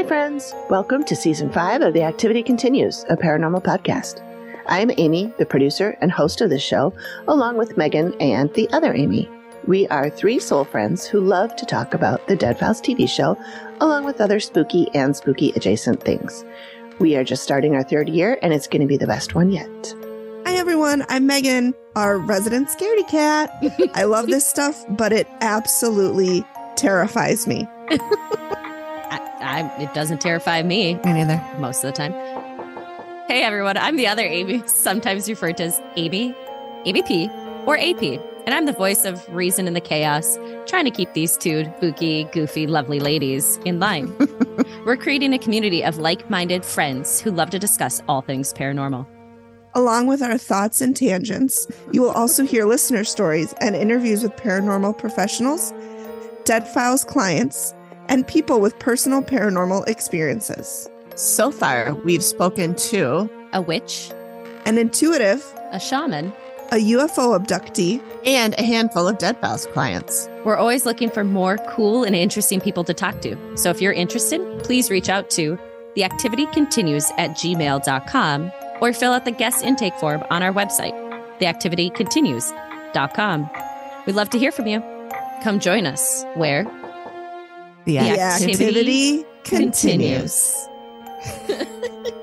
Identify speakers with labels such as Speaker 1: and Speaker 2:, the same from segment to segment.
Speaker 1: Hi, friends. Welcome to season five of The Activity Continues, a paranormal podcast. I'm Amy, the producer and host of this show, along with Megan and the other Amy. We are three soul friends who love to talk about the Dead Files TV show, along with other spooky and spooky adjacent things. We are just starting our third year, and it's going to be the best one yet.
Speaker 2: Hi, everyone. I'm Megan, our resident scaredy cat. I love this stuff, but it absolutely terrifies me.
Speaker 3: I, it doesn't terrify me
Speaker 2: Me neither.
Speaker 3: most of the time. Hey everyone, I'm the other Amy, sometimes referred to as Amy, ABP, or AP, and I'm the voice of reason in the chaos, trying to keep these two spooky, goofy, lovely ladies in line. We're creating a community of like minded friends who love to discuss all things paranormal.
Speaker 2: Along with our thoughts and tangents, you will also hear listener stories and interviews with paranormal professionals, Dead Files clients, and people with personal paranormal experiences.
Speaker 4: So far, we've spoken to
Speaker 3: A witch,
Speaker 2: An intuitive,
Speaker 3: a shaman.
Speaker 2: a UFO abductee,
Speaker 4: and a handful of Dead Files clients.
Speaker 3: We're always looking for more cool and interesting people to talk to. So if you're interested, please reach out to the activity continues at gmail.com or fill out the guest intake form on our website, theactivitycontinues.com. We'd love to hear from you. Come join us where
Speaker 4: The,
Speaker 3: The activity
Speaker 2: activity continues.
Speaker 5: When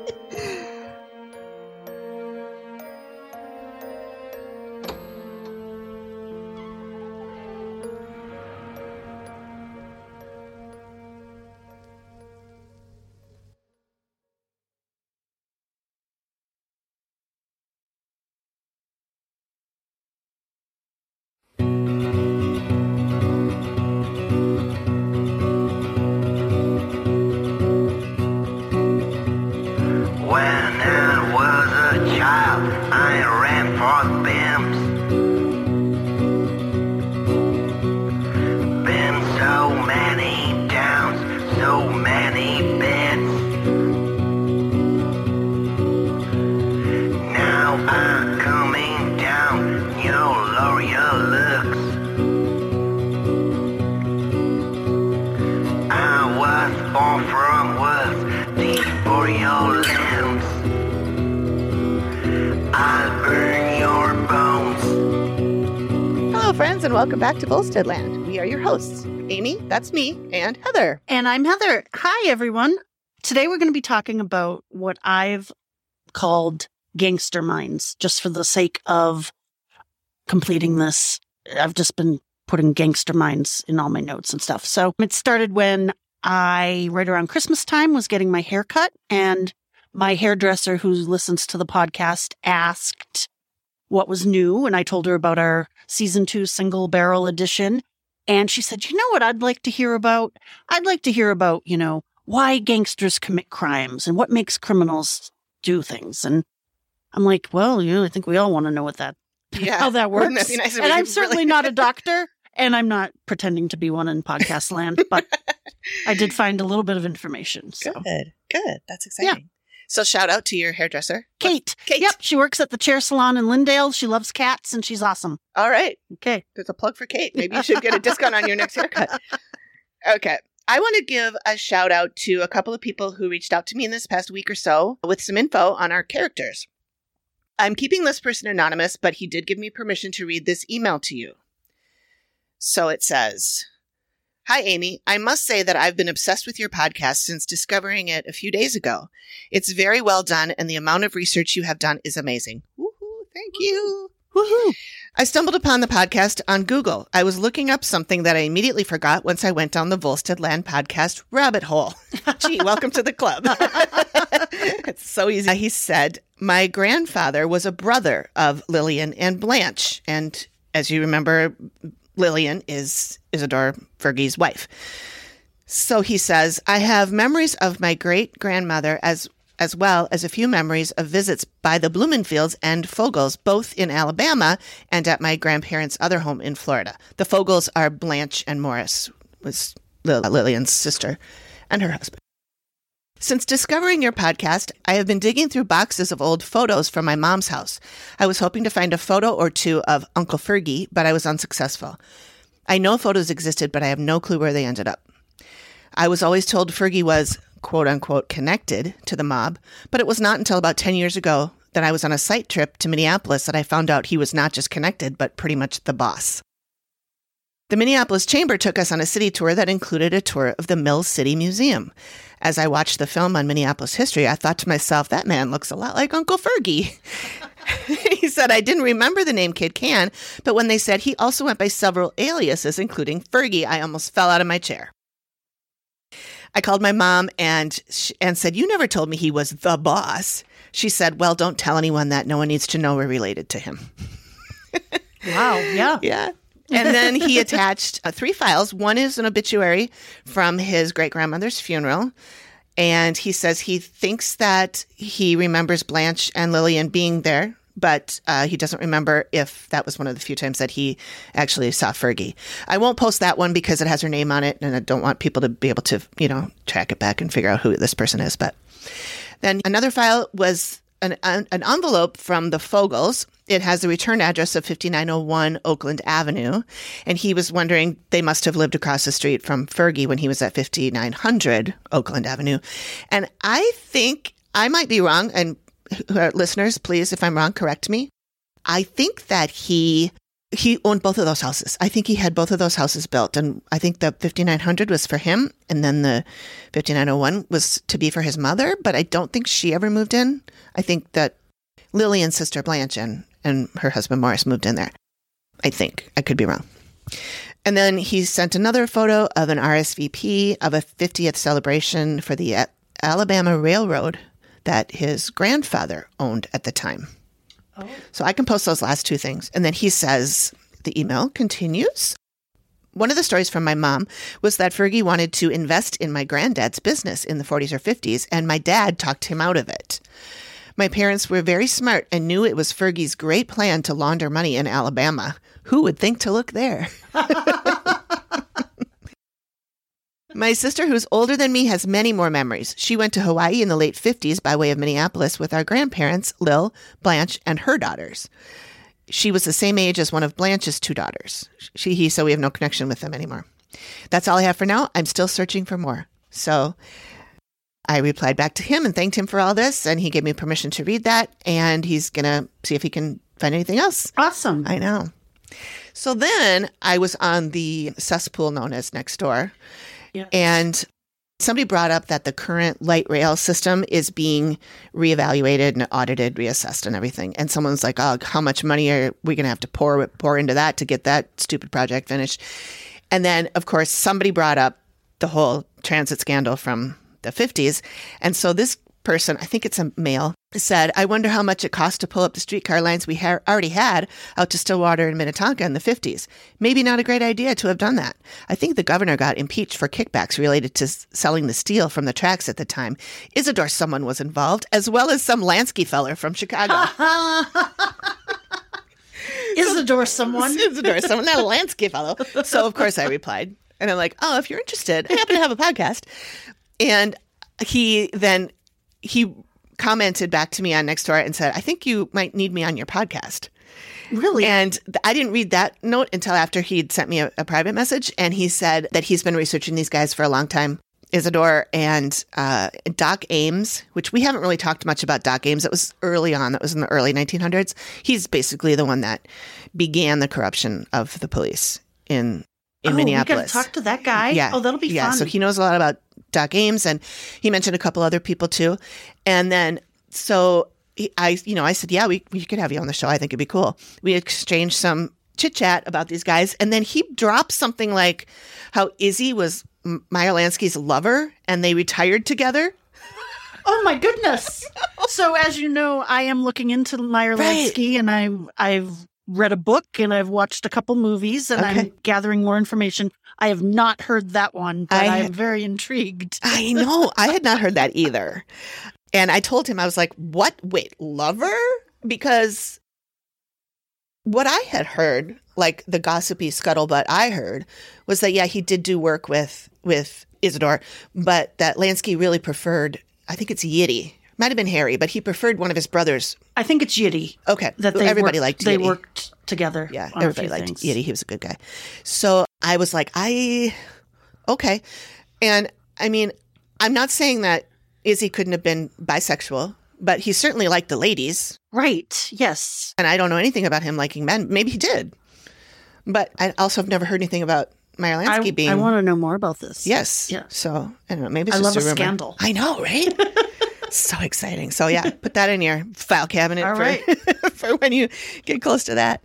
Speaker 5: for your limbs. I'll burn your bones.
Speaker 1: Hello, friends, and welcome back to Volstead Land. We are your hosts Amy, that's me, and Heather.
Speaker 6: And I'm Heather. Hi, everyone. Today we're going to be talking about what I've called gangster minds, just for the sake of completing this. I've just been putting gangster minds in all my notes and stuff. So it started when I, right around Christmas time, was getting my hair cut, and my hairdresser, who listens to the podcast, asked what was new. And I told her about our season two single barrel edition. And she said, You know what I'd like to hear about? I'd like to hear about, you know, why gangsters commit crimes and what makes criminals do things. And I'm like, Well, you know, I think we all want to know what that,
Speaker 1: Yeah.
Speaker 6: how that works.
Speaker 1: Nice
Speaker 6: and I'm
Speaker 1: really-
Speaker 6: certainly not a doctor and I'm not pretending to be one in podcast land, but I did find a little bit of information. So,
Speaker 1: Good, good. That's exciting. Yeah. So, shout out to your hairdresser.
Speaker 6: Kate.
Speaker 1: Kate.
Speaker 6: Yep. She works at the chair salon in Lindale. She loves cats and she's awesome.
Speaker 1: All right.
Speaker 6: Okay.
Speaker 1: There's a plug for Kate. Maybe you should get a discount on your next haircut. Okay. I want to give a shout out to a couple of people who reached out to me in this past week or so with some info on our characters. I'm keeping this person anonymous, but he did give me permission to read this email to you. So it says Hi, Amy. I must say that I've been obsessed with your podcast since discovering it a few days ago. It's very well done, and the amount of research you have done is amazing. Woohoo! Thank you.
Speaker 6: Woohoo.
Speaker 1: I stumbled upon the podcast on Google. I was looking up something that I immediately forgot once I went down the Volstead Land podcast rabbit hole. Gee, welcome to the club. it's so easy. He said, My grandfather was a brother of Lillian and Blanche. And as you remember, Lillian is Isidore Fergie's wife. So he says, I have memories of my great grandmother as as well as a few memories of visits by the Blumenfelds and Fogels, both in Alabama and at my grandparents' other home in Florida. The Fogels are Blanche and Morris, was Lillian's sister and her husband. Since discovering your podcast, I have been digging through boxes of old photos from my mom's house. I was hoping to find a photo or two of Uncle Fergie, but I was unsuccessful. I know photos existed, but I have no clue where they ended up. I was always told Fergie was, quote unquote connected to the mob, but it was not until about 10 years ago that I was on a site trip to Minneapolis that I found out he was not just connected, but pretty much the boss. The Minneapolis Chamber took us on a city tour that included a tour of the Mill City Museum. As I watched the film on Minneapolis history, I thought to myself, that man looks a lot like Uncle Fergie. he said, I didn't remember the name Kid Cann, but when they said he also went by several aliases, including Fergie, I almost fell out of my chair. I called my mom and sh- and said, "You never told me he was the boss." She said, "Well, don't tell anyone that. No one needs to know we're related to him."
Speaker 6: Wow. Yeah.
Speaker 1: Yeah. And then he attached uh, three files. One is an obituary from his great grandmother's funeral. And he says he thinks that he remembers Blanche and Lillian being there, but uh, he doesn't remember if that was one of the few times that he actually saw Fergie. I won't post that one because it has her name on it, and I don't want people to be able to, you know, track it back and figure out who this person is. But then another file was an, an envelope from the Fogels. It has the return address of 5901 Oakland Avenue. And he was wondering, they must have lived across the street from Fergie when he was at 5900 Oakland Avenue. And I think I might be wrong. And uh, listeners, please, if I'm wrong, correct me. I think that he he owned both of those houses. I think he had both of those houses built, and I think the 5900 was for him, and then the 5901 was to be for his mother. But I don't think she ever moved in. I think that Lillian's sister Blanche and, and her husband Morris moved in there. I think I could be wrong. And then he sent another photo of an RSVP of a 50th celebration for the Alabama Railroad that his grandfather owned at the time. Oh. So I can post those last two things. And then he says the email continues. One of the stories from my mom was that Fergie wanted to invest in my granddad's business in the 40s or 50s, and my dad talked him out of it. My parents were very smart and knew it was Fergie's great plan to launder money in Alabama. Who would think to look there? My sister, who's older than me, has many more memories. She went to Hawaii in the late 50s by way of Minneapolis with our grandparents, Lil, Blanche, and her daughters. She was the same age as one of Blanche's two daughters. She, he, so we have no connection with them anymore. That's all I have for now. I'm still searching for more. So I replied back to him and thanked him for all this, and he gave me permission to read that, and he's going to see if he can find anything else.
Speaker 6: Awesome.
Speaker 1: I know. So then I was on the cesspool known as Nextdoor,
Speaker 6: Yeah.
Speaker 1: and somebody brought up that the current light rail system is being reevaluated and audited, reassessed, and everything. And someone's like, "Oh, how much money are we going to have to pour pour into that to get that stupid project finished?" And then, of course, somebody brought up the whole transit scandal from the 50s. And so this person, I think it's a male, said, I wonder how much it cost to pull up the streetcar lines we ha- already had out to Stillwater and Minnetonka in the 50s. Maybe not a great idea to have done that. I think the governor got impeached for kickbacks related to s- selling the steel from the tracks at the time. Isidore someone was involved, as well as some Lansky feller from Chicago.
Speaker 6: Isidore, someone.
Speaker 1: Isidore, someone, not a Lansky fellow. So of course I replied, and I'm like, "Oh, if you're interested, I happen to have a podcast." And he then he commented back to me on Nextdoor and said, "I think you might need me on your podcast."
Speaker 6: Really?
Speaker 1: And I didn't read that note until after he'd sent me a, a private message, and he said that he's been researching these guys for a long time. Isidore and uh, Doc Ames, which we haven't really talked much about Doc Ames. It was early on, that was in the early 1900s. He's basically the one that began the corruption of the police in in
Speaker 6: oh,
Speaker 1: Minneapolis.
Speaker 6: We got to talk to that guy.
Speaker 1: Yeah.
Speaker 6: Oh, that'll be
Speaker 1: yeah,
Speaker 6: fun.
Speaker 1: so he knows a lot about Doc Ames, and he mentioned a couple other people too. And then, so he, I, you know, I said, yeah, we, we could have you on the show. I think it'd be cool. We exchanged some chit chat about these guys, and then he dropped something like how Izzy was Meyer Lansky's lover, and they retired together.
Speaker 6: Oh my goodness! so as you know, I am looking into Meyer
Speaker 1: Right.
Speaker 6: Lansky, and I I've read a book and I've watched a couple movies, and
Speaker 1: Okay.
Speaker 6: I'm gathering more information. I have not heard that one, but
Speaker 1: I-
Speaker 6: I am very intrigued.
Speaker 1: I know. I had not heard that either. And I told him, I was like, what? Wait, lover? Because what I had heard, like the gossipy scuttlebutt I heard, was that, yeah, he did do work with, with Isidore, but that Lansky really preferred, I think it's Yiddy. Might have been Harry, but he preferred one of his brothers.
Speaker 6: I think it's Yiddy
Speaker 1: Okay.
Speaker 6: that they
Speaker 1: everybody
Speaker 6: worked,
Speaker 1: liked
Speaker 6: They
Speaker 1: Yiddy.
Speaker 6: worked together.
Speaker 1: Yeah,
Speaker 6: a
Speaker 1: everybody liked
Speaker 6: things.
Speaker 1: Yiddy. He was a good guy. So I was like, I, okay. And I mean, I'm not saying that Izzy couldn't have been bisexual, but he certainly liked the ladies.
Speaker 6: Right. Yes.
Speaker 1: And I don't know anything about him liking men. Maybe he did. But I also have never heard anything about Meyer
Speaker 6: I,
Speaker 1: being.
Speaker 6: I want to know more about this.
Speaker 1: Yes.
Speaker 6: Yeah.
Speaker 1: So I don't know. Maybe it's
Speaker 6: I
Speaker 1: just
Speaker 6: love a
Speaker 1: rumor.
Speaker 6: scandal.
Speaker 1: I know, right? so exciting. So yeah, put that in your file cabinet
Speaker 6: All
Speaker 1: for,
Speaker 6: right.
Speaker 1: for when you get close to that.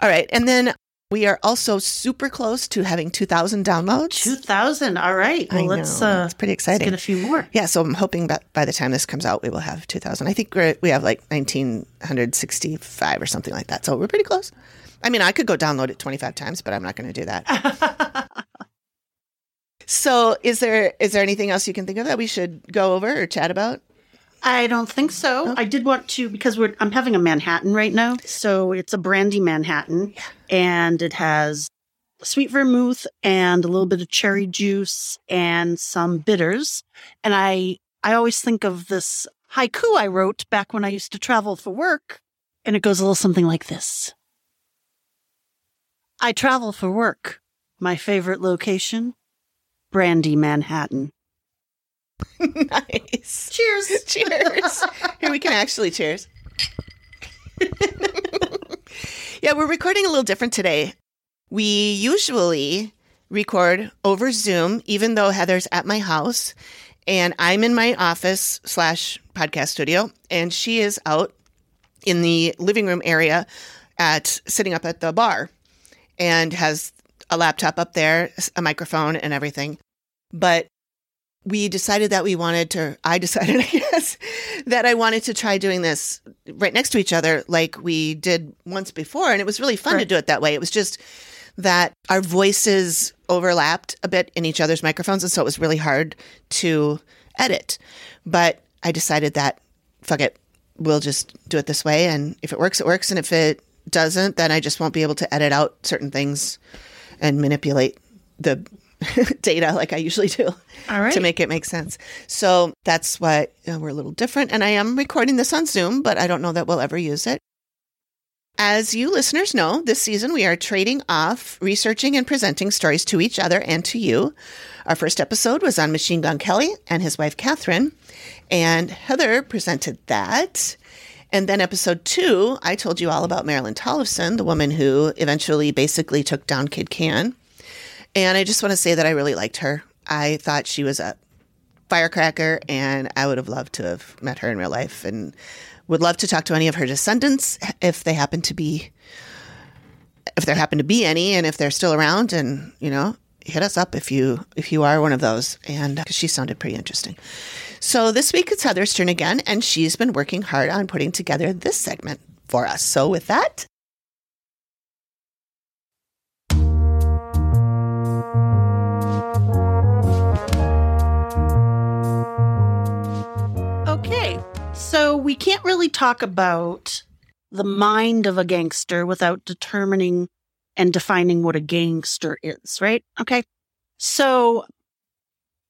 Speaker 1: All right, and then we are also super close to having 2,000 downloads.
Speaker 6: 2000. All right. Well,
Speaker 1: I
Speaker 6: let's,
Speaker 1: know.
Speaker 6: uh,
Speaker 1: it's pretty
Speaker 6: let's
Speaker 1: exciting.
Speaker 6: get a few more.
Speaker 1: yeah, so I'm hoping that by the time this comes out, we will have 2,000. I think we're, we have like 1,965 or something like that. So we're pretty close. I mean, I could go download it 25 times, but I'm not going to do that. so, is there is there anything else you can think of that we should go over or chat about?
Speaker 6: I don't think so. Oh. I did want to because we're I'm having a Manhattan right now. So it's a brandy Manhattan and it has sweet vermouth and a little bit of cherry juice and some bitters. And I I always think of this haiku I wrote back when I used to travel for work and it goes a little something like this. I travel for work. My favorite location, Brandy Manhattan.
Speaker 1: Nice.
Speaker 6: Cheers.
Speaker 1: Cheers. Here we can actually cheers. yeah, we're recording a little different today. We usually record over Zoom, even though Heather's at my house and I'm in my office slash podcast studio, and she is out in the living room area at sitting up at the bar and has a laptop up there, a microphone, and everything. But we decided that we wanted to, I decided, I guess, that I wanted to try doing this right next to each other like we did once before. And it was really fun to do it that way. It was just that our voices overlapped a bit in each other's microphones. And so it was really hard to edit. But I decided that, fuck it, we'll just do it this way. And if it works, it works. And if it doesn't, then I just won't be able to edit out certain things and manipulate the data like I usually do
Speaker 6: All right.
Speaker 1: to make it make sense. So that's why we're a little different. And I am recording this on Zoom, but I don't know that we'll ever use it. As you listeners know, this season we are trading off researching and presenting stories to each other and to you. Our first episode was on Machine Gun Kelly and his wife Catherine, and Heather presented that. And then episode two, I told you all about Marilyn Tollefson, the woman who eventually basically took down Kid Cann. And I just want to say that I really liked her. I thought she was a firecracker, and I would have loved to have met her in real life and would love to talk to any of her descendants if they happen to be, if there happen to be any, and if they're still around. And you know, hit us up if you if you are one of those. and uh, she sounded pretty interesting. So this week it's Heather's turn again, and she's been working hard on putting together this segment for us. So with that,
Speaker 6: so we can't really talk about the mind of a gangster without determining and defining what a gangster is, right? Okay, so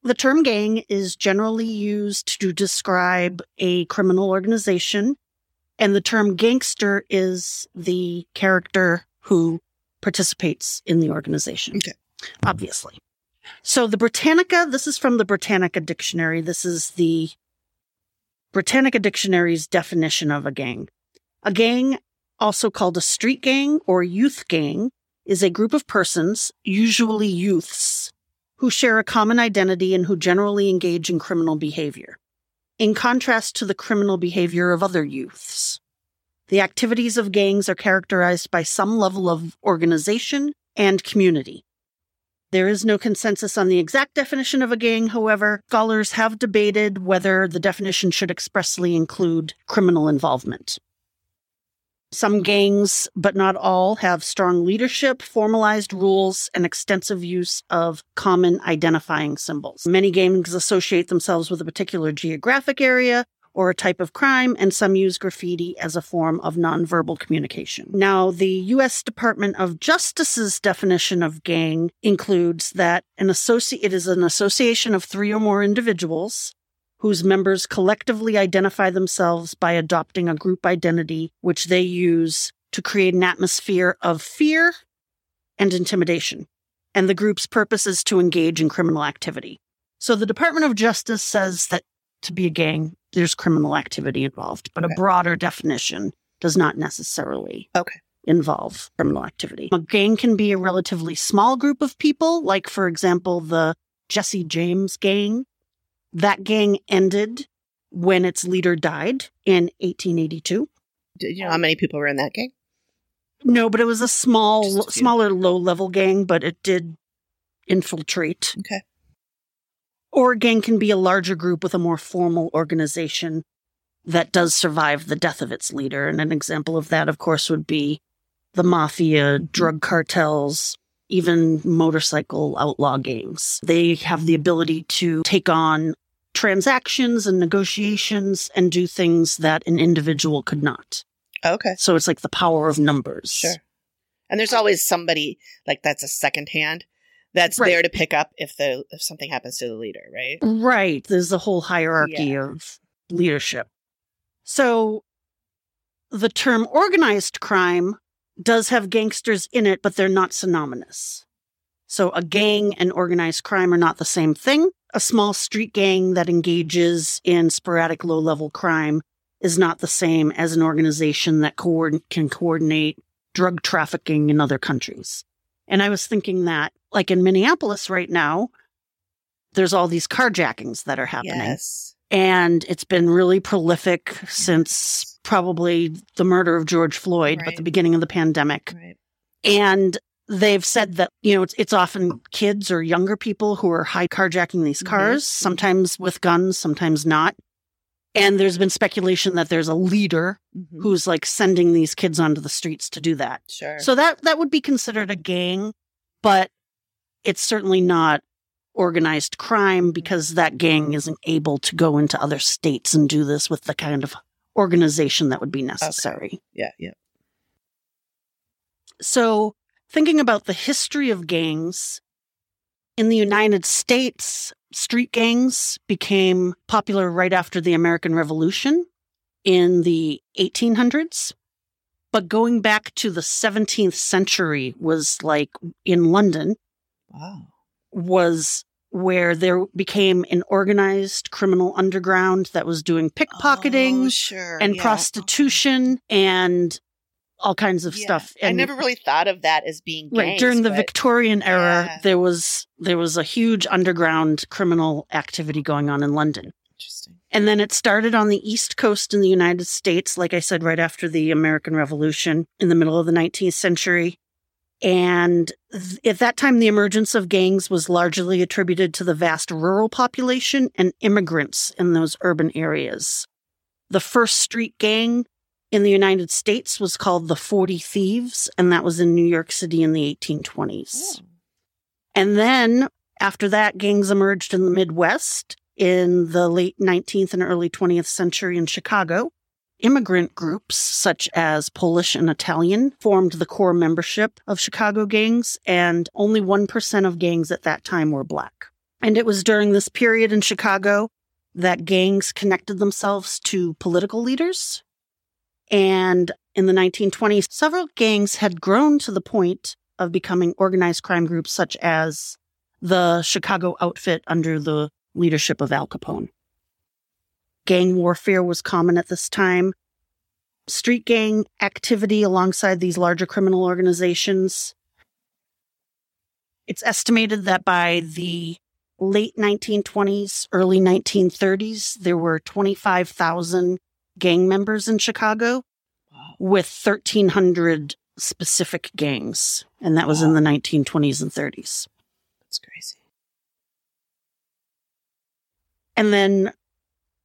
Speaker 6: the term gang is generally used to describe a criminal organization, and the term gangster is the character who participates in the organization.
Speaker 1: Okay.
Speaker 6: Obviously. So the Britannica, this is from the Britannica Dictionary. This is the Britannica Dictionary's definition of a gang. A gang, also called a street gang or youth gang, is a group of persons, usually youths, who share a common identity and who generally engage in criminal behavior. In contrast to the criminal behavior of other youths, the activities of gangs are characterized by some level of organization and community. There is no consensus on the exact definition of a gang, however, scholars have debated whether the definition should expressly include criminal involvement. Some gangs, but not all, have strong leadership, formalized rules, and extensive use of common identifying symbols. Many gangs associate themselves with a particular geographic area or a type of crime, and some use graffiti as a form of nonverbal communication. Now, the U.S. Department of Justice's definition of gang includes that an associate it is an association of three or more individuals whose members collectively identify themselves by adopting a group identity which they use to create an atmosphere of fear and intimidation. And the group's purpose is to engage in criminal activity. So the Department of Justice says that to be a gang, there's criminal activity involved, but
Speaker 1: Okay.
Speaker 6: a broader definition does not necessarily
Speaker 1: Okay.
Speaker 6: involve criminal activity. A gang can be a relatively small group of people, like, for example, the Jesse James gang. That gang ended when its leader died in 1882.
Speaker 1: Did you know how many people were in that gang?
Speaker 6: No, but it was a small,
Speaker 1: a
Speaker 6: smaller, low level gang, but it did infiltrate.
Speaker 1: Okay.
Speaker 6: Or a gang can be a larger group with a more formal organization that does survive the death of its leader. And an example of that, of course, would be the mafia, drug cartels, even motorcycle outlaw gangs. They have the ability to take on transactions and negotiations and do things that an individual could not.
Speaker 1: Okay.
Speaker 6: So it's like the power of numbers.
Speaker 1: Sure. And there's always somebody like that's a second hand that's
Speaker 6: Right.
Speaker 1: there to pick up if the if something happens to the leader, right?
Speaker 6: Right. There's a whole hierarchy
Speaker 1: Yeah.
Speaker 6: of leadership. So the term organized crime does have gangsters in it, but they're not synonymous. So a gang and organized crime are not the same thing. A small street gang that engages in sporadic low level crime is not the same as an organization that can coordinate drug trafficking in other countries. And I was thinking that, like in Minneapolis right now, there's all these carjackings that are happening.
Speaker 1: Yes.
Speaker 6: And it's been really prolific since probably the murder of George Floyd, but the beginning of the pandemic.
Speaker 1: Right.
Speaker 6: And they've said that, you know, it's, it's often kids or younger people who are high carjacking these
Speaker 1: Mhm.
Speaker 6: cars, sometimes with guns, sometimes not. And there's been speculation that there's a leader
Speaker 1: Mhm.
Speaker 6: who's like sending these kids onto the streets to do that.
Speaker 1: Sure.
Speaker 6: So that that would be considered a gang, but it's certainly not organized crime mm-hmm. because that gang isn't able to go into other states and do this with the kind of organization that would be necessary.
Speaker 1: yeah, yeah.
Speaker 6: So, thinking about the history of gangs in the United States, street gangs became popular right after the American Revolution in the 1800s. But going back to the 17th century was like in London,
Speaker 1: Wow.
Speaker 6: was where there became an organized criminal underground that was doing pickpocketing
Speaker 1: Oh, sure.
Speaker 6: and
Speaker 1: yeah.
Speaker 6: prostitution and all kinds of
Speaker 1: Yeah.
Speaker 6: stuff.
Speaker 1: I never really thought of that as being
Speaker 6: right during the Victorian era,
Speaker 1: Yeah.
Speaker 6: there was there was a huge underground criminal activity going on in London.
Speaker 1: Interesting.
Speaker 6: And then it started on the East Coast in the United States, like I said, right after the American Revolution in the middle of the 19th century. And th- at that time, the emergence of gangs was largely attributed to the vast rural population and immigrants in those urban areas. The first street gang in the United States was called the 40 Thieves, and that was in New York City in the 1820s.
Speaker 1: Oh.
Speaker 6: And then after that, gangs emerged in the Midwest in the late 19th and early 20th century in Chicago. Immigrant groups such as Polish and Italian formed the core membership of Chicago gangs, and only 1% of gangs at that time were black. And it was during this period in Chicago that gangs connected themselves to political leaders. And in the 1920s, several gangs had grown to the point of becoming organized crime groups, such as the Chicago outfit under the leadership of Al Capone. Gang warfare was common at this time. Street gang activity alongside these larger criminal organizations. It's estimated that by the late 1920s, early 1930s, there were 25,000 gang members in Chicago
Speaker 1: Wow.
Speaker 6: with 1,300 specific gangs. And that was in the 1920s and 30s.
Speaker 1: That's crazy.
Speaker 6: And then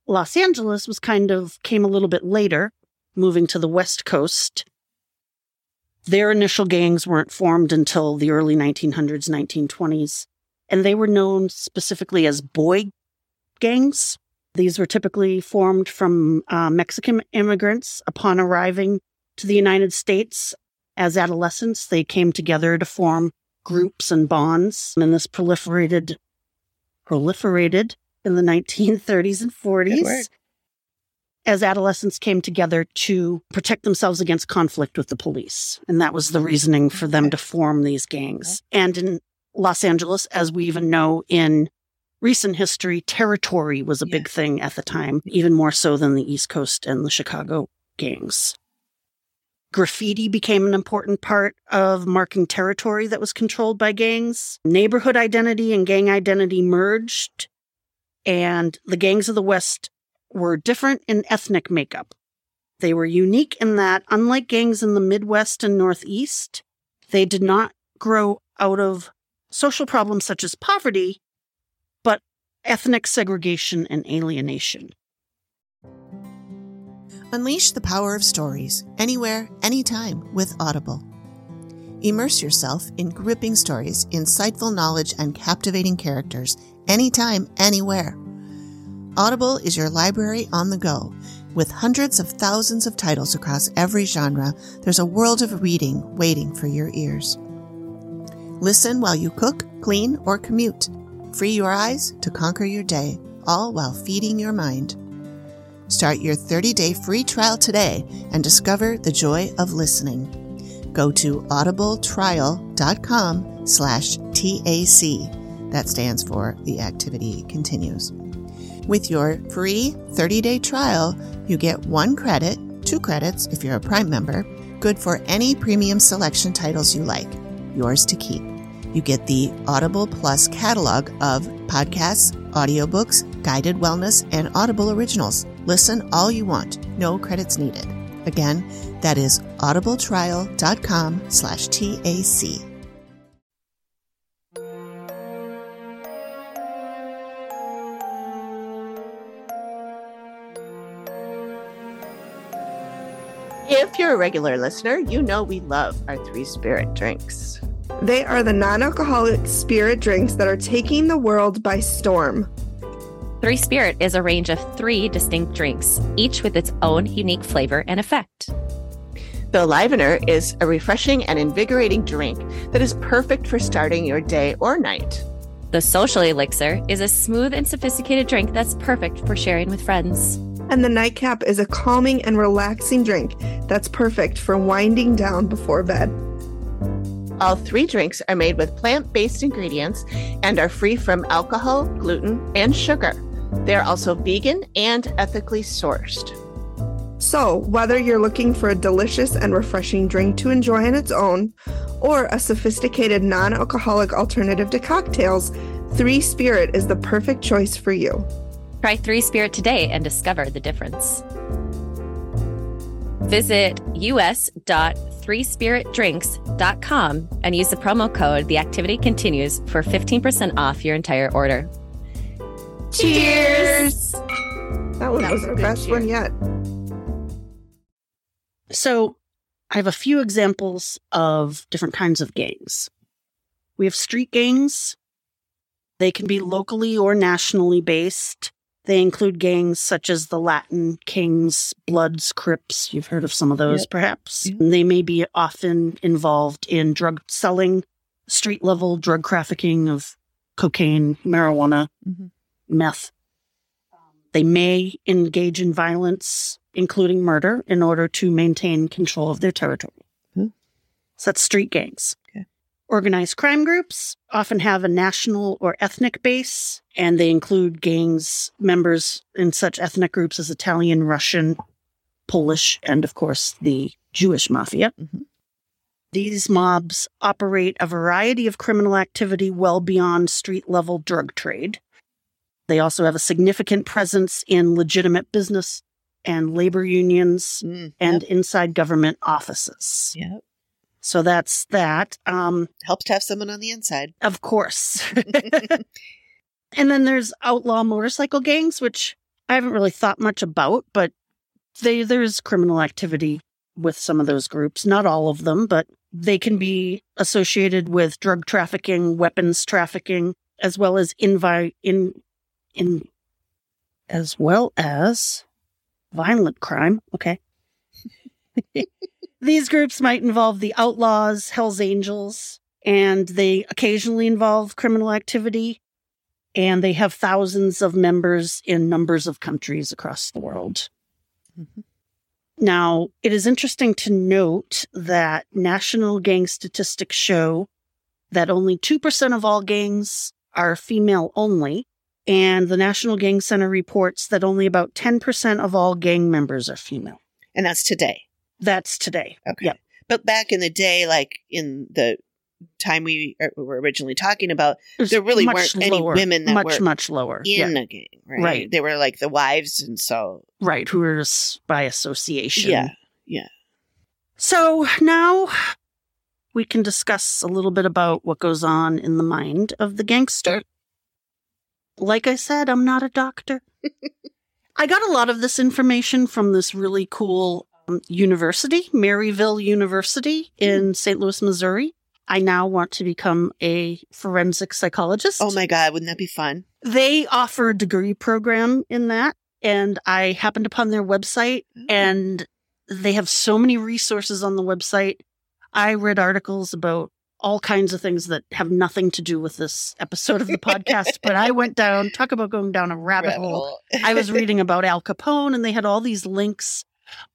Speaker 6: Los Angeles was kind of came a little bit later, moving to the West Coast. Their initial gangs weren't formed until the early 1900s, 1920s, and they were known specifically as boy gangs. These were typically formed from uh, Mexican immigrants upon arriving to the United States as adolescents. They came together to form groups and bonds, and this proliferated proliferated in the 1930s and 40s as adolescents came together to protect themselves against conflict with the police. And that was the reasoning for them to form these gangs. And in Los Angeles, as we even know in recent history, territory was a big thing at the time, even more so than the East Coast and the Chicago gangs. Graffiti became an important part of marking territory that was controlled by gangs. Neighborhood identity and gang identity merged, and the gangs of the West were different in ethnic makeup. They were unique in that, unlike gangs in the Midwest and Northeast, they did not grow out of social problems such as poverty, but ethnic segregation and alienation.
Speaker 1: Unleash the power of stories anywhere, anytime with Audible. Immerse yourself in gripping stories, insightful knowledge, and captivating characters anytime, anywhere. Audible is your library on the go. With hundreds of thousands of titles across every genre, there's a world of reading waiting for your ears. Listen while you cook, clean, or commute. Free your eyes to conquer your day, all while feeding your mind. Start your 30-day free trial today and discover the joy of listening. Go to audibletrial.com slash TAC. That stands for The Activity Continues. With your free 30-day trial, you get one credit, two credits if you're a Prime member, good for any premium selection titles you like, yours to keep. You get the Audible Plus catalog of podcasts, audiobooks, guided wellness, and Audible originals. Listen all you want, no credits needed. Again, that is audibletrial.com slash TAC. If you're a regular listener, you know we love our three spirit drinks.
Speaker 2: They are the non alcoholic spirit drinks that are taking the world by storm.
Speaker 3: Three Spirit is a range of three distinct drinks, each with its own unique flavor and effect.
Speaker 1: The Livener is a refreshing and invigorating drink that is perfect for starting your day or night.
Speaker 3: The Social Elixir is a smooth and sophisticated drink that's perfect for sharing with friends.
Speaker 2: And the nightcap is a calming and relaxing drink that's perfect for winding down before bed.
Speaker 1: All three drinks are made with plant based ingredients and are free from alcohol, gluten, and sugar. They are also vegan and ethically sourced.
Speaker 2: So, whether you're looking for a delicious and refreshing drink to enjoy on its own, or a sophisticated non alcoholic alternative to cocktails, Three Spirit is the perfect choice for you.
Speaker 3: Try Three Spirit today and discover the difference. Visit us.threespiritdrinks.com and use the promo code The Activity Continues for 15% off your entire order.
Speaker 1: Cheers!
Speaker 2: That one
Speaker 1: That
Speaker 2: was
Speaker 1: was a
Speaker 2: our
Speaker 1: good
Speaker 2: best
Speaker 1: cheer.
Speaker 2: one yet.
Speaker 6: So, I have a few examples of different kinds of gangs. We have street gangs. They can be locally or nationally based. They include gangs such as the Latin Kings, Bloods, Crips. You've heard of some of those,
Speaker 4: Yep.
Speaker 6: perhaps.
Speaker 4: Yeah.
Speaker 6: They may be often involved in drug selling, street level drug trafficking of cocaine, marijuana,
Speaker 4: Mhm.
Speaker 6: meth. They may engage in violence, including murder, in order to maintain control of their territory.
Speaker 4: Hmm.
Speaker 6: So that's street gangs. Organized crime groups often have a national or ethnic base, and they include gangs members in such ethnic groups as Italian, Russian, Polish, and of course the Jewish mafia.
Speaker 4: Mhm.
Speaker 6: These mobs operate a variety of criminal activity well beyond street level drug trade. They also have a significant presence in legitimate business and labor unions
Speaker 4: Mm,
Speaker 6: and inside government offices.
Speaker 4: yep.
Speaker 6: So that's that. Um,
Speaker 1: Helps to have someone on the inside.
Speaker 6: of course. and then there's outlaw motorcycle gangs, which I haven't really thought much about, but they there's criminal activity with some of those groups. Not all of them, but they can be associated with drug trafficking, weapons trafficking, as well as invi- in in as well as violent crime. Okay. These groups might involve the outlaws, Hells Angels, and they occasionally involve criminal activity. And they have thousands of members in numbers of countries across the world.
Speaker 4: Mm-hmm.
Speaker 6: Now, it is interesting to note that national gang statistics show that only 2% of all gangs are female only, And the National Gang Center reports that only about 10% of all gang members are female.
Speaker 1: And that's today.
Speaker 6: That's today.
Speaker 1: Okay.
Speaker 6: Yep.
Speaker 1: But back in the day, like in the time we er, were originally talking about, There really weren't any women that
Speaker 6: much,
Speaker 1: were
Speaker 6: much lower.
Speaker 1: in
Speaker 6: yeah.
Speaker 1: a gang, right?
Speaker 6: Right.
Speaker 1: They were like the wives, and so
Speaker 6: Right. Who are s- by association.
Speaker 1: yeah, yeah.
Speaker 6: So now we can discuss a little bit about what goes on in the mind of the gangster. Like I said, I'm not a doctor. I got a lot of this information from this really cool Um, university, Maryville University in mm-hmm. St. Louis, Missouri. I now want to become a forensic psychologist.
Speaker 1: Oh my god, wouldn't that be fun?
Speaker 6: They offer a degree program in that, and I happened upon their website, mm-hmm. and they have so many resources on the website. I read articles about all kinds of things that have nothing to do with this episode of the podcast, but I went down, talk about going down a rabbit, hole. I was reading about Al Capone, and they had all these links.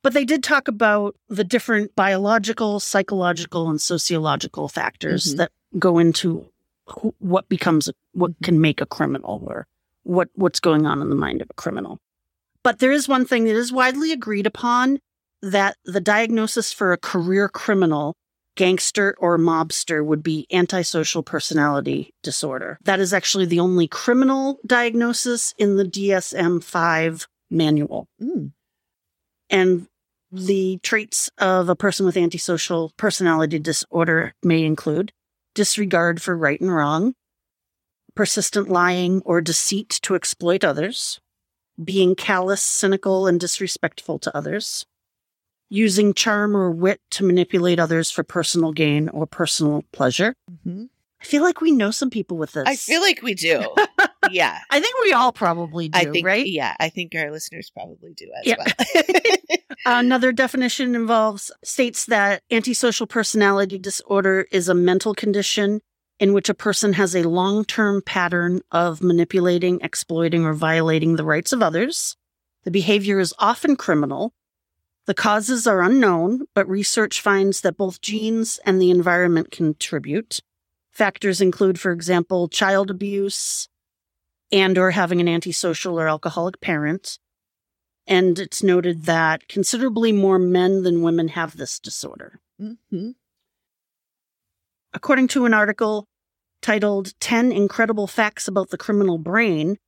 Speaker 6: But they did talk about the different biological, psychological, and sociological factors
Speaker 1: Mhm.
Speaker 6: that go into who, what becomes a, what can make a criminal or what what's going on in the mind of a criminal. But there is one thing that is widely agreed upon that the diagnosis for a career criminal, gangster or mobster would be antisocial personality disorder. That is actually the only criminal diagnosis in the DSM-5 manual.
Speaker 1: Mm.
Speaker 6: And the traits of a person with antisocial personality disorder may include disregard for right and wrong, persistent lying or deceit to exploit others, being callous, cynical, and disrespectful to others, using charm or wit to manipulate others for personal gain or personal pleasure.
Speaker 1: Mm-hmm.
Speaker 6: I feel like we know some people with this.
Speaker 1: I feel like we do. yeah,
Speaker 6: I think we all probably do,
Speaker 1: I think
Speaker 6: right?
Speaker 1: Yeah, I think our listeners probably do as
Speaker 6: Yeah.
Speaker 1: well.
Speaker 6: Another definition involves states that antisocial personality disorder is a mental condition in which a person has a long-term pattern of manipulating, exploiting, or violating the rights of others. The behavior is often criminal. The causes are unknown, but research finds that both genes and the environment contribute. Factors include, for example, child abuse and or having an antisocial or alcoholic parent, and it's noted that considerably more men than women have this disorder.
Speaker 1: Mhm.
Speaker 6: According to an article titled 10 Incredible Facts About the Criminal Brain,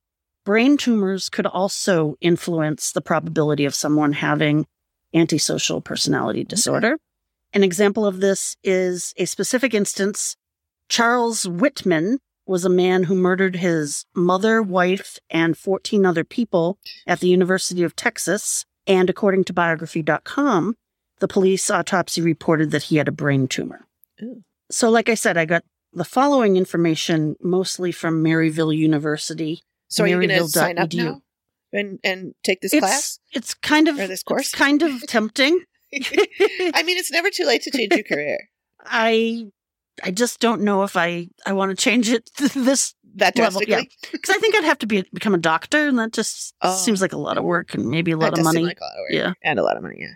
Speaker 6: brain tumors could also influence the probability of someone having antisocial personality disorder. An example of this is a specific instance. Charles Whitman was a man who murdered his mother, wife, and 14 other people at the University of Texas. And according to biography.com, the police autopsy reported that he had a brain tumor.
Speaker 1: Ooh.
Speaker 6: So, like I said, I got the following information mostly from Maryville University.
Speaker 1: So are you going to sign up
Speaker 6: Maryville.edu.
Speaker 1: now and and take this
Speaker 6: It's
Speaker 1: class?
Speaker 6: it's kind of
Speaker 1: Or this course?
Speaker 6: it's kind of tempting.
Speaker 1: I mean, it's never too late to change your career.
Speaker 6: I I just don't know if I I want to change it this
Speaker 1: That
Speaker 6: Level, yeah. because I think I'd have to be become a doctor, and that just
Speaker 1: Oh.
Speaker 6: seems like a lot of work and maybe a lot of money.
Speaker 1: like a lot of.
Speaker 6: Yeah.
Speaker 1: and a lot of money. Yeah.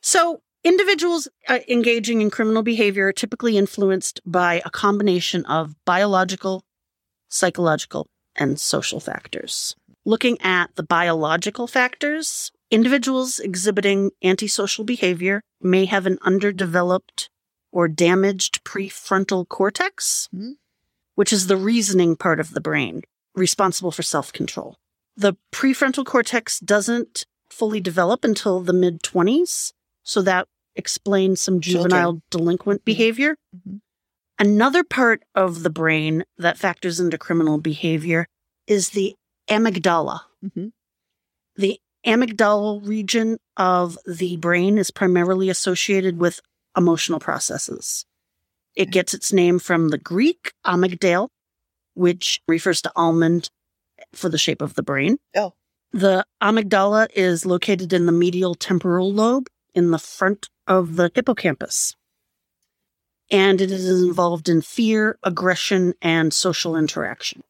Speaker 6: So, individuals uh, engaging in criminal behavior are typically influenced by a combination of biological, psychological, and social factors. Looking at the biological factors, individuals exhibiting antisocial behavior may have an underdeveloped or damaged prefrontal cortex,
Speaker 1: Hmm.
Speaker 6: which is the reasoning part of the brain responsible for self control. The prefrontal cortex doesn't fully develop until the mid 20s, so that explains some
Speaker 1: Children.
Speaker 6: juvenile delinquent behavior.
Speaker 1: Mhm.
Speaker 6: Another part of the brain that factors into criminal behavior is the amygdala.
Speaker 1: Mhm.
Speaker 6: The amygdala region of the brain is primarily associated with emotional processes. It gets its name from the Greek amygdale, which refers to almond for the shape of the brain.
Speaker 1: Oh.
Speaker 6: The amygdala is located in the medial temporal lobe in the front of the hippocampus. And it is involved in fear, aggression, and social interaction.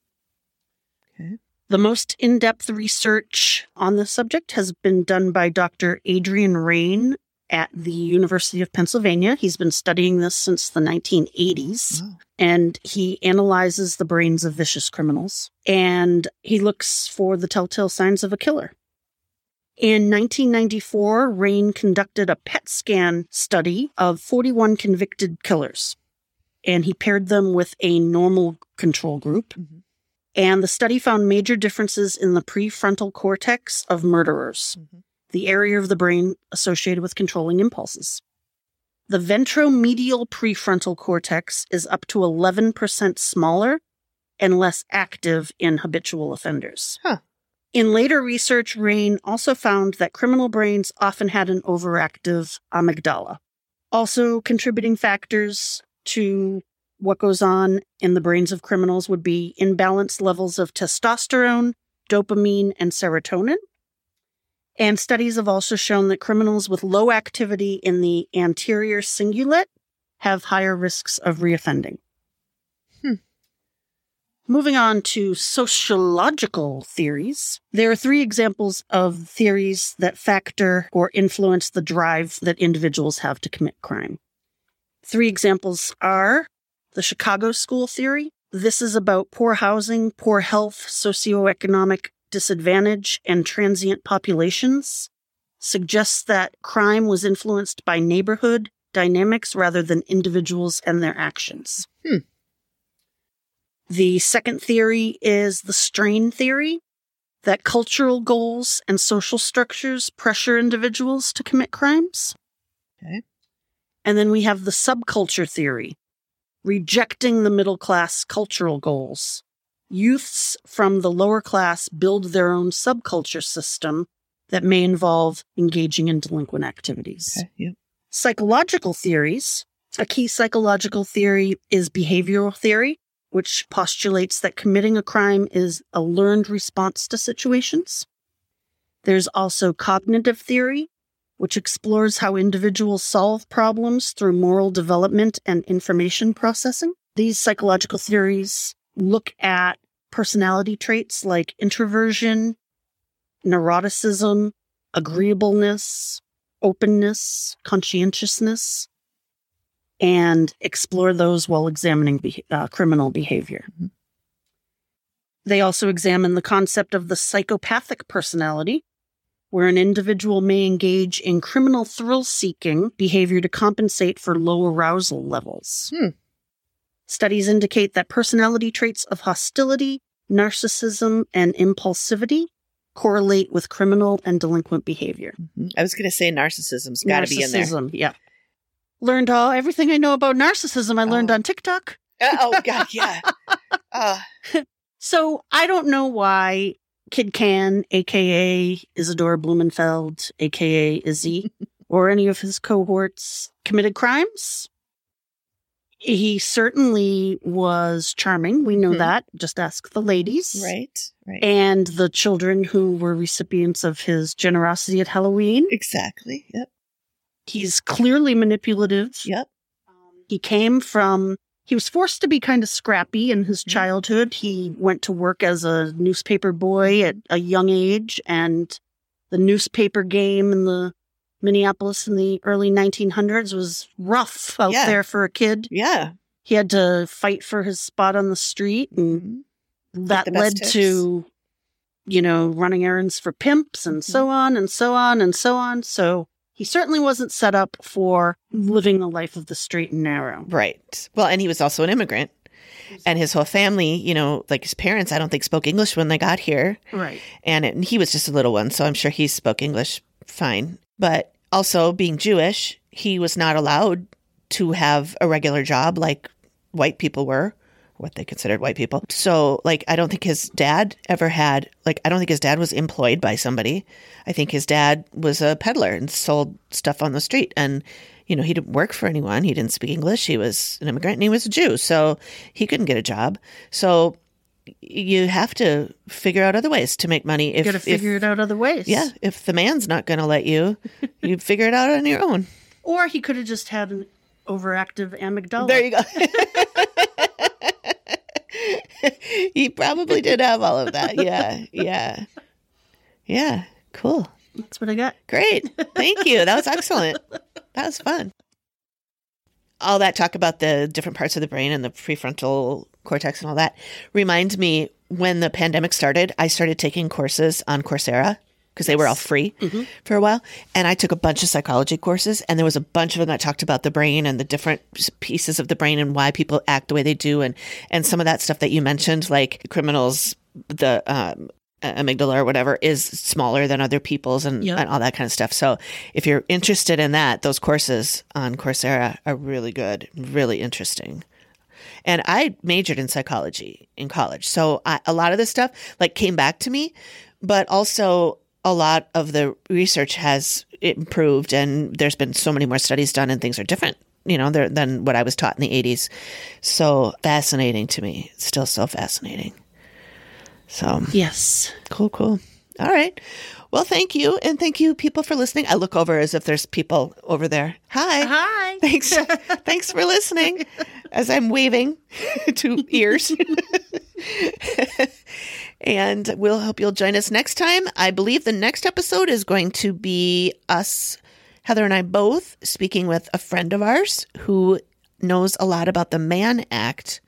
Speaker 1: Okay.
Speaker 6: The most in depth research on this subject has been done by Dr. Adrian Raine at the University of Pennsylvania. He's been studying this since the 1980s.
Speaker 1: Wow.
Speaker 6: And he analyzes the brains of vicious criminals and he looks for the telltale signs of a killer. In 1994, Raine conducted a PET scan study of 41 convicted killers, and he paired them with a normal control group.
Speaker 1: Mhm.
Speaker 6: And the study found major differences in the prefrontal cortex of murderers,
Speaker 1: Mhm.
Speaker 6: The area of the brain associated with controlling impulses. The ventromedial prefrontal cortex is up to 11% smaller and less active in habitual offenders.
Speaker 1: Huh.
Speaker 6: In later research, Raine also found that criminal brains often had an overactive amygdala. Also, contributing factors to what goes on in the brains of criminals would be imbalanced levels of testosterone, dopamine, and serotonin. And studies have also shown that criminals with low activity in the anterior cingulate have higher risks of reoffending.
Speaker 1: Hmm.
Speaker 6: Moving on to sociological theories, there are three examples of theories that factor or influence the drive that individuals have to commit crime. Three examples are the Chicago School theory. This is about poor housing, poor health, socioeconomic disadvantage, and transient populations. Suggests that crime was influenced by neighborhood dynamics rather than individuals and their actions.
Speaker 1: Hmm.
Speaker 6: The second theory is the strain theory that cultural goals and social structures pressure individuals to commit crimes.
Speaker 1: Okay.
Speaker 6: And then we have the subculture theory, rejecting the middle class cultural goals. Youths from the lower class build their own subculture system that may involve engaging in delinquent activities.
Speaker 1: Okay. Yep.
Speaker 6: Psychological theories. A key psychological theory is behavioral theory, which postulates that committing a crime is a learned response to situations. There's also cognitive theory, which explores how individuals solve problems through moral development and information processing. These psychological theories look at personality traits like introversion, neuroticism, agreeableness, openness, conscientiousness, and explore those while examining be- uh, criminal behavior.
Speaker 1: Mhm.
Speaker 6: They also examine the concept of the psychopathic personality, where an individual may engage in criminal thrill seeking behavior to compensate for low arousal levels.
Speaker 1: Hmm.
Speaker 6: Studies indicate that personality traits of hostility, narcissism, and impulsivity correlate with criminal and delinquent behavior.
Speaker 1: Mhm. I was going to say narcissism's got to be in there.
Speaker 6: Narcissism, yeah. Learned all everything I know about narcissism. I learned
Speaker 1: Oh.
Speaker 6: on TikTok.
Speaker 1: Uh, oh God, yeah. Uh,
Speaker 6: So I don't know why Kid Cann, aka Isidore Blumenfeld, aka Izzy, or any of his cohorts committed crimes. He certainly was charming. We know
Speaker 1: Mhm.
Speaker 6: that. Just ask the ladies.
Speaker 1: right, right.
Speaker 6: And the children who were recipients of his generosity at Halloween.
Speaker 1: exactly. Yep.
Speaker 6: He's clearly manipulative.
Speaker 1: Yep.
Speaker 6: He came from, he was forced to be kind of scrappy in his
Speaker 1: Mhm.
Speaker 6: childhood. He went to work as a newspaper boy at a young age, and the newspaper game and the Minneapolis in the early 1900s was rough out
Speaker 1: Yeah.
Speaker 6: there for a kid.
Speaker 1: Yeah.
Speaker 6: He had to fight for his spot on the street, and
Speaker 1: Mhm.
Speaker 6: that led
Speaker 1: tips.
Speaker 6: to, you know, running errands for pimps and so on and so on and so on. So he certainly wasn't set up for living the life of the straight and narrow.
Speaker 1: Right. Well, and he was also an immigrant. And his whole family, you know, like his parents, I don't think spoke English when they got here.
Speaker 6: Right.
Speaker 1: And, it, and he was just a little one, so I'm sure he spoke English fine. But also, being Jewish, he was not allowed to have a regular job like white people were, what they considered white people. So, like, I don't think his dad ever had, like, I don't think his dad was employed by somebody. I think his dad was a peddler and sold stuff on the street. And, you know, he didn't work for anyone. He didn't speak English. He was an immigrant and he was a Jew. So he couldn't get a job. So, you have to figure out other ways to make money.
Speaker 6: You
Speaker 1: If,
Speaker 6: got to
Speaker 1: if-
Speaker 6: figure it out other ways.
Speaker 1: yeah, if the man's not going to let you, you figure it out on your own.
Speaker 6: Or he could have just had an overactive amygdala.
Speaker 1: There you go. he probably did have all of that. Yeah, yeah, yeah. Cool.
Speaker 6: That's what I got.
Speaker 1: Great. Thank you. That was excellent. That was fun. All that talk about the different parts of the brain and the prefrontal cortex and all that reminds me when the pandemic started, I started taking courses on Coursera because they were all free for a while. And I took a bunch of psychology courses, and there was a bunch of them that talked about the brain and the different pieces of the brain and why people act the way they do, and and some of that stuff that you mentioned, like criminals, the um, amygdala or whatever, is smaller than other people's, and,
Speaker 6: Yep.
Speaker 1: and all that kind of stuff. So if you're interested in that, those courses on Coursera are really good, really interesting. And I majored in psychology in college. So I, a lot of this stuff like came back to me, but also a lot of the research has improved and there's been so many more studies done and things are different, you know, than what I was taught in the 80s. So fascinating to me. Still so fascinating. So
Speaker 6: Yes.
Speaker 1: Cool, cool. All right. Well, thank you. And thank you, people, for listening. I look over as if there's people over there. Hi.
Speaker 6: Hi.
Speaker 1: Thanks. Thanks for listening as I'm waving to ears. and we'll hope you'll join us next time. I believe the next episode is going to be us, Heather and I both, speaking with a friend of ours who knows a lot about the Mann Act.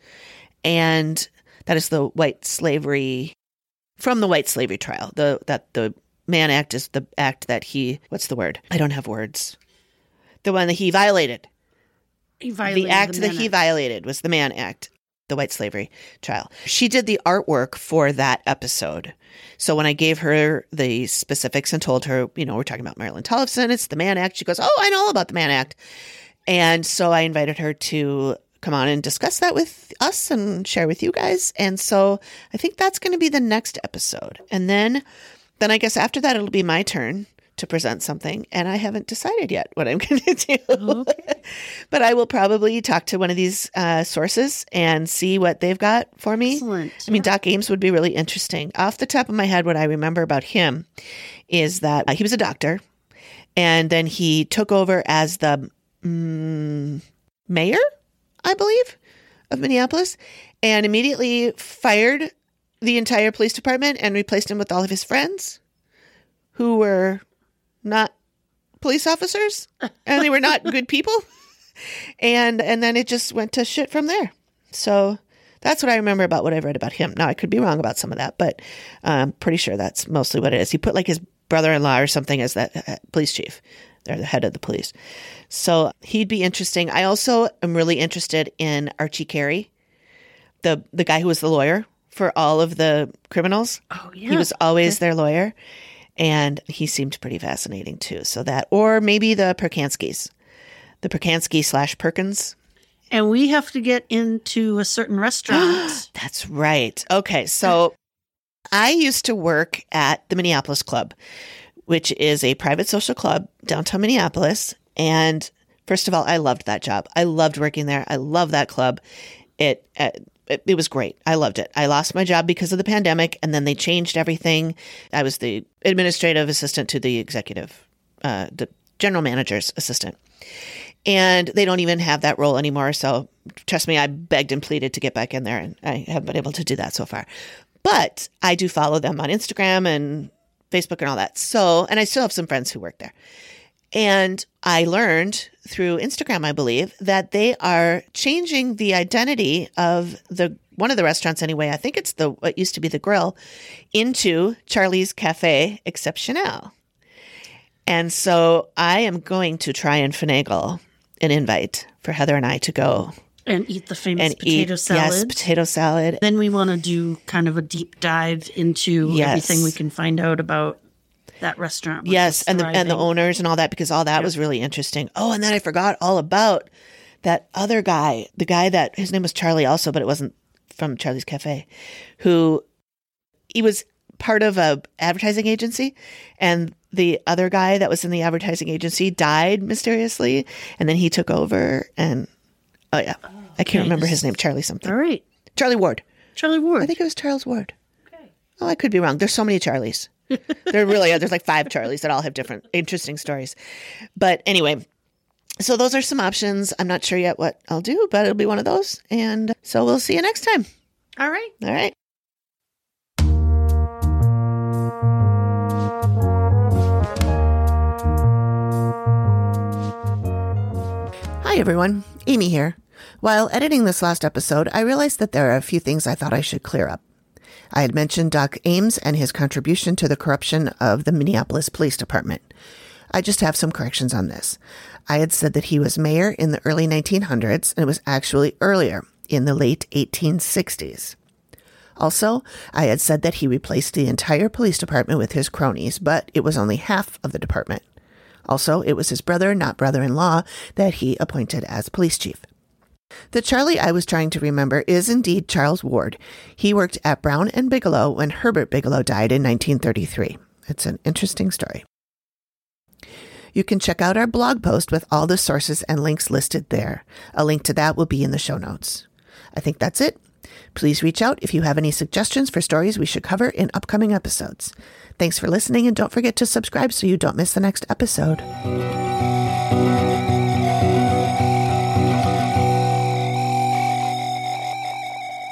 Speaker 1: And that is the white slavery from the white slavery trial. The that the Mann Act is the act that he what's the word? I don't have words. The one that he violated.
Speaker 6: He violated
Speaker 1: the act that
Speaker 6: Mann
Speaker 1: he
Speaker 6: Act.
Speaker 1: violated was the Mann Act, the white slavery trial. She did the artwork for that episode. So when I gave her the specifics and told her, you know, we're talking about Marilyn Tollefson, it's the Mann Act, she goes, Oh, I know all about the Mann Act. And so I invited her to come on and discuss that with us and share with you guys. And so I think that's going to be the next episode. And then then I guess after that it'll be my turn to present something and I haven't decided yet what I'm going to do. but I will probably talk to one of these uh, sources and see what they've got for me.
Speaker 6: Excellent.
Speaker 1: I mean, Doc Ames would be really interesting. Off the top of my head, what I remember about him is that uh, he was a doctor, and then he took over as the mm, mayor, I believe, of Minneapolis, and immediately fired the entire police department and replaced him with all of his friends, who were not police officers, and they were not good people, and and then it just went to shit from there. So that's what I remember about what I read about him. Now I could be wrong about some of that, but I'm pretty sure that's mostly what it is. He put like his brother-in-law or something as that uh, police chief. They're the head of the police. So he'd be interesting. I also am really interested in Archie Carey, the the guy who was the lawyer for all of the criminals.
Speaker 6: Oh yeah.
Speaker 1: He was always their lawyer, and he seemed pretty fascinating too. So that, or maybe the Perkanskis, the Perkansky slash Perkins.
Speaker 6: and we have to get into a certain restaurant.
Speaker 1: That's right. Okay, so I used to work at the Minneapolis Club, which is a private social club downtown Minneapolis. And first of all, I loved that job. I loved working there. I love that club. It, uh, it it was great. I loved it. I lost my job because of the pandemic, and then they changed everything. I was the administrative assistant to the executive, uh, the general manager's assistant and they don't even have that role anymore. So trust me, I begged and pleaded to get back in there, and I haven't been able to do that so far. But I do follow them on Instagram and Facebook and all that. So, and I still have some friends who work there. And I learned through Instagram, I believe, that they are changing the identity of the one of the restaurants anyway. I think it's the what used to be the grill into Charlie's Cafe Exceptional. And so I am going to try and finagle an invite for Heather and I to go
Speaker 6: and eat the famous
Speaker 1: and
Speaker 6: potato
Speaker 1: eat
Speaker 6: salad.
Speaker 1: yes potato salad.
Speaker 6: Then we want to do kind of a deep dive into
Speaker 1: Yes.
Speaker 6: everything we can find out about that restaurant.
Speaker 1: Yes, and the and the owners and all that because all that was really interesting. Oh, and then I forgot all about that other guy, the guy that his name was Charlie also, but it wasn't from Charlie's Cafe, who he was part of a advertising agency and the other guy that was in the advertising agency died mysteriously and then he took over and oh yeah. I can't remember his name, Charlie something.
Speaker 6: All right,
Speaker 1: Charlie Ward.
Speaker 6: Charlie Ward.
Speaker 1: I think it was Charles Ward. Okay. Oh, I could be wrong. There's so many Charlies. there really are. There's like five Charlies that all have different, interesting stories. But anyway, so those are some options. I'm not sure yet what I'll do, but it'll be one of those. And so we'll see you next time.
Speaker 6: All right.
Speaker 1: All right. Hi, everyone. Amy here. While editing this last episode, I realized that there are a few things I thought I should clear up. I had mentioned Doc Ames and his contribution to the corruption of the Minneapolis Police Department. I just have some corrections on this. I had said that he was mayor in the early 1900s, and it was actually earlier, in the late 1860s. Also, I had said that he replaced the entire police department with his cronies, but it was only half of the department. Also, it was his brother, not brother in law, that he appointed as police chief. The Charlie I was trying to remember is indeed Charles Ward. He worked at Brown and Bigelow when Herbert Bigelow died in 1933. It's an interesting story. You can check out our blog post with all the sources and links listed there. A link to that will be in the show notes. I think that's it. Please reach out if you have any suggestions for stories we should cover in upcoming episodes. Thanks for listening, and don't forget to subscribe so you don't miss the next episode.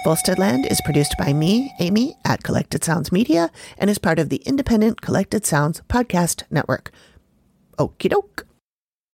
Speaker 1: Volstead Land is produced by me, Amy, at Collected Sounds Media, and is part of the independent Collected Sounds podcast network. Okie doke.